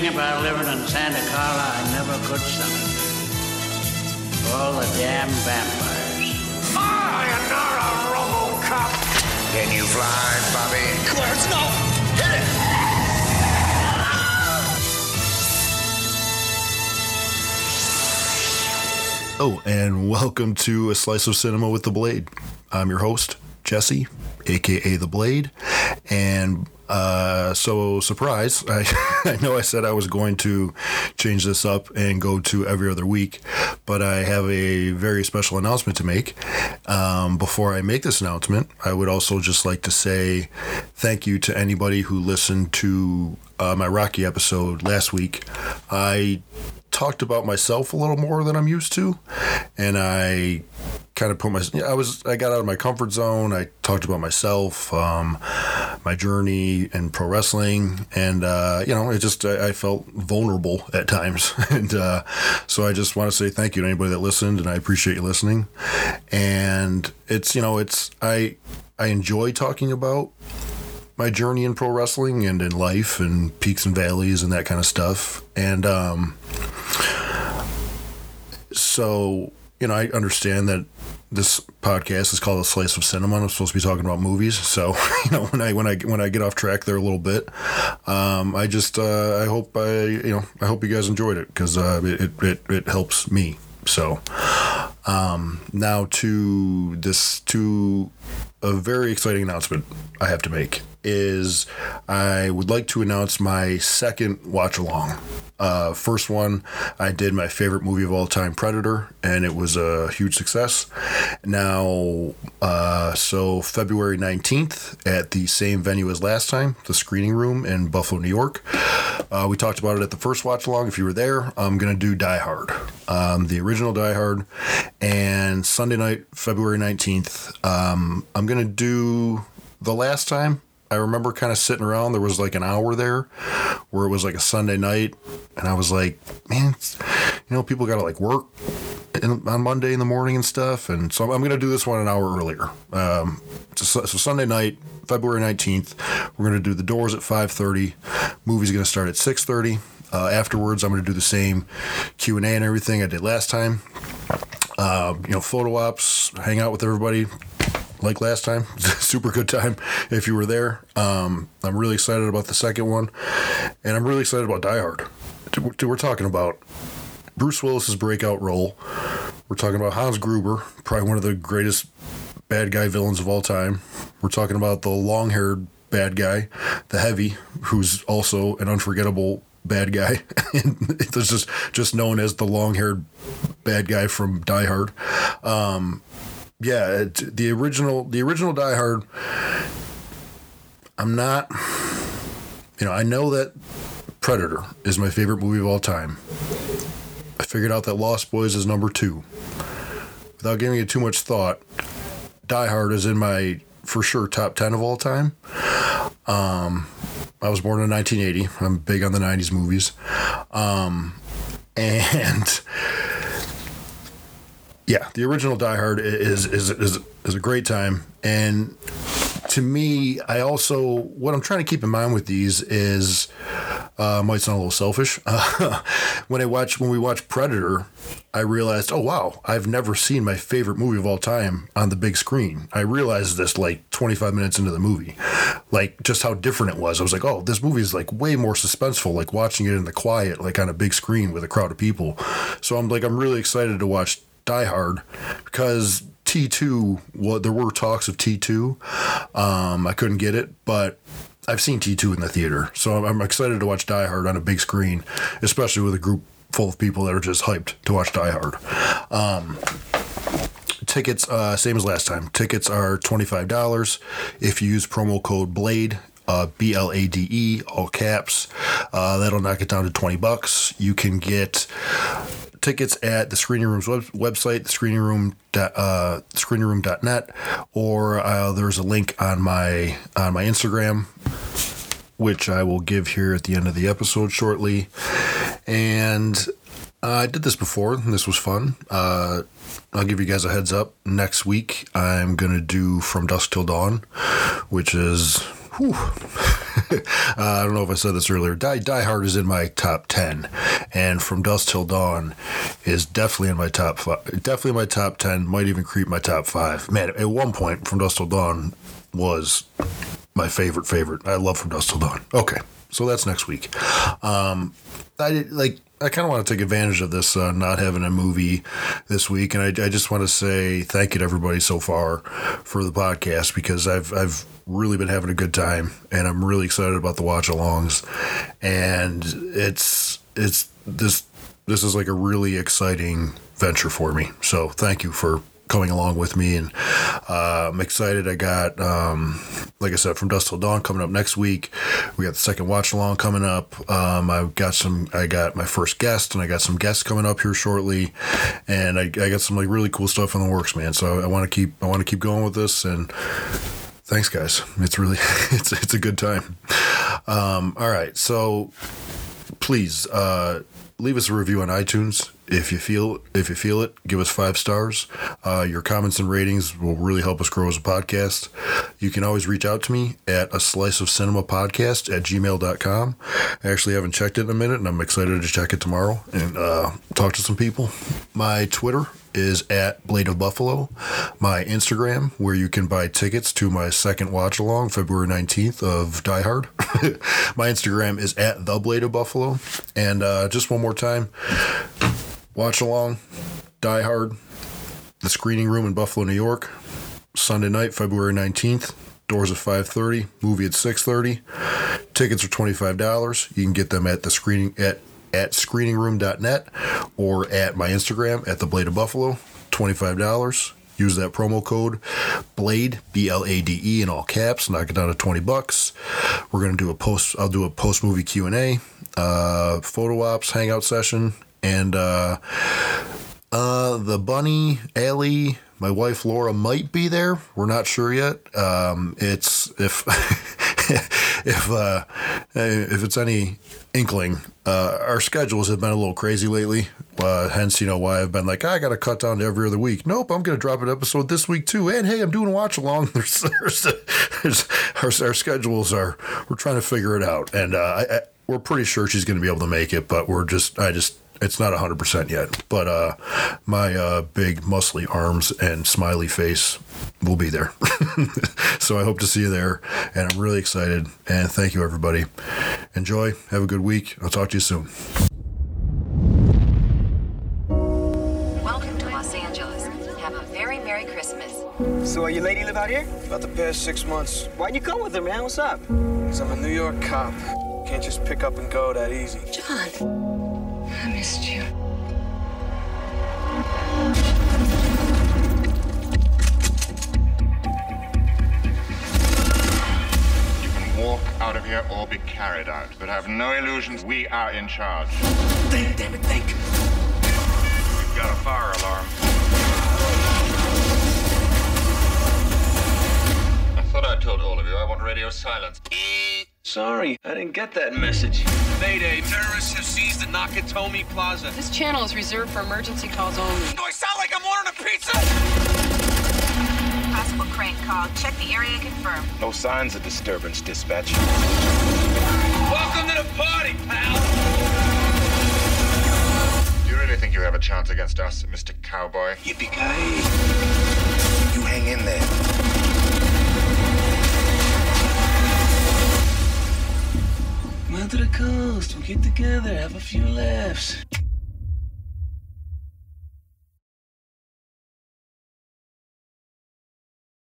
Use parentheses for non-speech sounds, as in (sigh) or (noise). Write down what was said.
thing about living in Santa Carla I never could stomach. All the damn vampires. Sayonara, Robocop! Can you fly, Bobby? Clarence, no! Hit it! Oh, and welcome to A Slice of Cinema with the Blade. I'm your host, Jesse, aka The Blade. And uh, so, surprise, (laughs) I, I know I said I was going to change this up and go to every other week, but I have a very special announcement to make. Um, before I make this announcement, I would also just like to say thank you to anybody who listened to uh, my Rocky episode last week. I talked about myself a little more than I'm used to, and I kind of put my I was I got out of my comfort zone. I talked about myself, um, my journey in pro wrestling, and uh, you know, it just I, I felt vulnerable at times, (laughs) and uh, so I just want to say thank you to anybody that listened, and I appreciate you listening. And it's you know it's I I enjoy talking about my journey in pro wrestling and in life and peaks and valleys and that kind of stuff. And um, so, you know, I understand that this podcast is called a slice of cinema. I'm supposed to be talking about movies, so (laughs) you know when I when I when I get off track there a little bit, um, I just uh, I hope I you know I hope you guys enjoyed it because uh, it, it it helps me. So um, now to this to a very exciting announcement I have to make is I would like to announce my second watch along. Uh, first one, I did my favorite movie of all time, Predator, and it was a huge success. Now, uh, so February 19th at the same venue as last time, the screening room in Buffalo, New York. Uh, we talked about it at the first watch along. If you were there, I'm going to do Die Hard, um, the original Die Hard. And Sunday night, February 19th, um, I'm going to do the last time. I remember kind of sitting around. There was like an hour there where it was like a Sunday night. And I was like, man, you know, people got to like work in, on Monday in the morning and stuff. And so I'm going to do this one an hour earlier. Um, so, so Sunday night, February 19th, we're going to do the doors at 5.30. Movie's going to start at 6.30. Uh, afterwards, I'm going to do the same Q&A and everything I did last time. Uh, you know, photo ops, hang out with everybody like last time. (laughs) Super good time if you were there. Um, I'm really excited about the second one, and I'm really excited about Die Hard. We're talking about Bruce Willis's breakout role. We're talking about Hans Gruber, probably one of the greatest bad guy villains of all time. We're talking about the long haired bad guy, the heavy, who's also an unforgettable bad guy. (laughs) it's just just known as the long haired bad guy from Die Hard. Um, yeah, it, the original the original Die Hard. I'm not. You know, I know that Predator is my favorite movie of all time. I figured out that Lost Boys is number two. Without giving it too much thought, Die Hard is in my for sure top ten of all time. Um, I was born in 1980. I'm big on the 90s movies, um, (laughs) and yeah, the original Die Hard is is is is a great time, and to me, I also what I'm trying to keep in mind with these is uh, might sound a little selfish. Uh, (laughs) when I watch when we watch Predator, I realized, oh wow, I've never seen my favorite movie of all time on the big screen. I realized this like 25 minutes into the movie, like just how different it was. I was like, oh, this movie is like way more suspenseful, like watching it in the quiet, like on a big screen with a crowd of people. So I'm like, I'm really excited to watch Die Hard because T2, what there were talks of T2. Um, I couldn't get it, but I've seen T2 in the theater. So I'm, excited to watch Die Hard on a big screen, especially with a group full of people that are just hyped to watch Die Hard. Um, tickets, uh, same as last time. Tickets are $25 if you use promo code BLADE. Uh, B L A D E, all caps. Uh, that'll knock it down to 20 bucks. You can get tickets at the screening room's web- website the screening room uh, screeningroom.net or uh, there's a link on my on my instagram which i will give here at the end of the episode shortly and Uh, I did this before. This was fun. Uh, I'll give you guys a heads up. Next week, I'm going to do From Dusk Till Dawn, which is. Whew. (laughs) I don't know if I said this earlier. Die, Die Hard is in my top 10, and From Dusk Till Dawn is definitely in my top five. Definitely in my top 10, might even creep my top five. Man, at one point, From Dusk Till Dawn was my favorite, favorite. I love From Dusk Till Dawn. Okay, so that's next week. Um, I did, like I kind of want to take advantage of this uh, not having a movie this week, and I, I, just want to say thank you to everybody so far for the podcast because I've I've really been having a good time, and I'm really excited about the watch alongs, and it's it's this this is like a really exciting venture for me. So thank you for coming along with me, and uh, I'm excited. I got, um, like I said, from Dusk Till Dawn coming up next week. We got the second watch along coming up. Um, I got some. I got my first guest, and I got some guests coming up here shortly, and I, I got some like really cool stuff in the works, man. So I, I want to keep. I want to keep going with this, and thanks, guys. It's really (laughs) it's it's a good time. Um, all right, so please. Uh, leave us a review on iTunes if you feel if you feel it. Give us five stars. Uh, your comments and ratings will really help us grow as a podcast. You can always reach out to me at a slice of cinema podcast at gmail.com. I actually haven't checked it in a minute, and I'm excited to check it tomorrow and uh, talk to some people. My Twitter is at Blade of Buffalo. My Instagram, where you can buy tickets to my second watch along, February 19th of Die Hard. (laughs) my Instagram is at The Blade of Buffalo. And uh, just one more time watch along, Die Hard, the screening room in Buffalo, New York, Sunday night, February 19th. Doors at 5:30, movie at 6:30. Tickets are $25. You can get them at the screening at at screeningroom.net or at my Instagram at the Blade of Buffalo. $25. Use that promo code Blade B L A D E in all caps. Knock it down to twenty bucks. We're gonna do a post. I'll do a post movie Q and A, uh, photo ops, hangout session, and uh, uh, the bunny Ellie, my wife Laura might be there. We're not sure yet. Um, it's if (laughs) if uh, if it's any inkling, uh, our schedules have been a little crazy lately. Uh, hence, you know why I've been like, I got to cut down to every other week. Nope, I'm going to drop an episode this week too. And hey, I'm doing a watch along. (laughs) There's, there's, there's our, our, schedules are we're trying to figure it out, and uh, I, I, we're pretty sure she's going to be able to make it. But we're just, I just it's not 100% yet, but uh, my uh, big muscly arms and smiley face will be there. (laughs) so I hope to see you there, and I'm really excited. And thank you, everybody. Enjoy. Have a good week. I'll talk to you soon. Welcome to Los Angeles. Have a very Merry Christmas. So, your lady live out here? About the past six months. Why'd you come with her, man? What's up? Because I'm a New York cop. Can't just pick up and go that easy. John. I missed you. You can walk out of here or be carried out, but have no illusions. We are in charge. Think, damn it, think. We've got a fire alarm. I thought I told all of you I want radio silence. Sorry, I didn't get that message. Mayday, terrorists have seized the Nakatomi Plaza. This channel is reserved for emergency calls only. Do I sound like I'm ordering a pizza? Possible crane call. Check the area and confirm. No signs of disturbance, dispatch. Welcome to the party, pal! Do you really think you have a chance against us, Mr. Cowboy? Yippee-ki-yay. Get together, have a few laughs.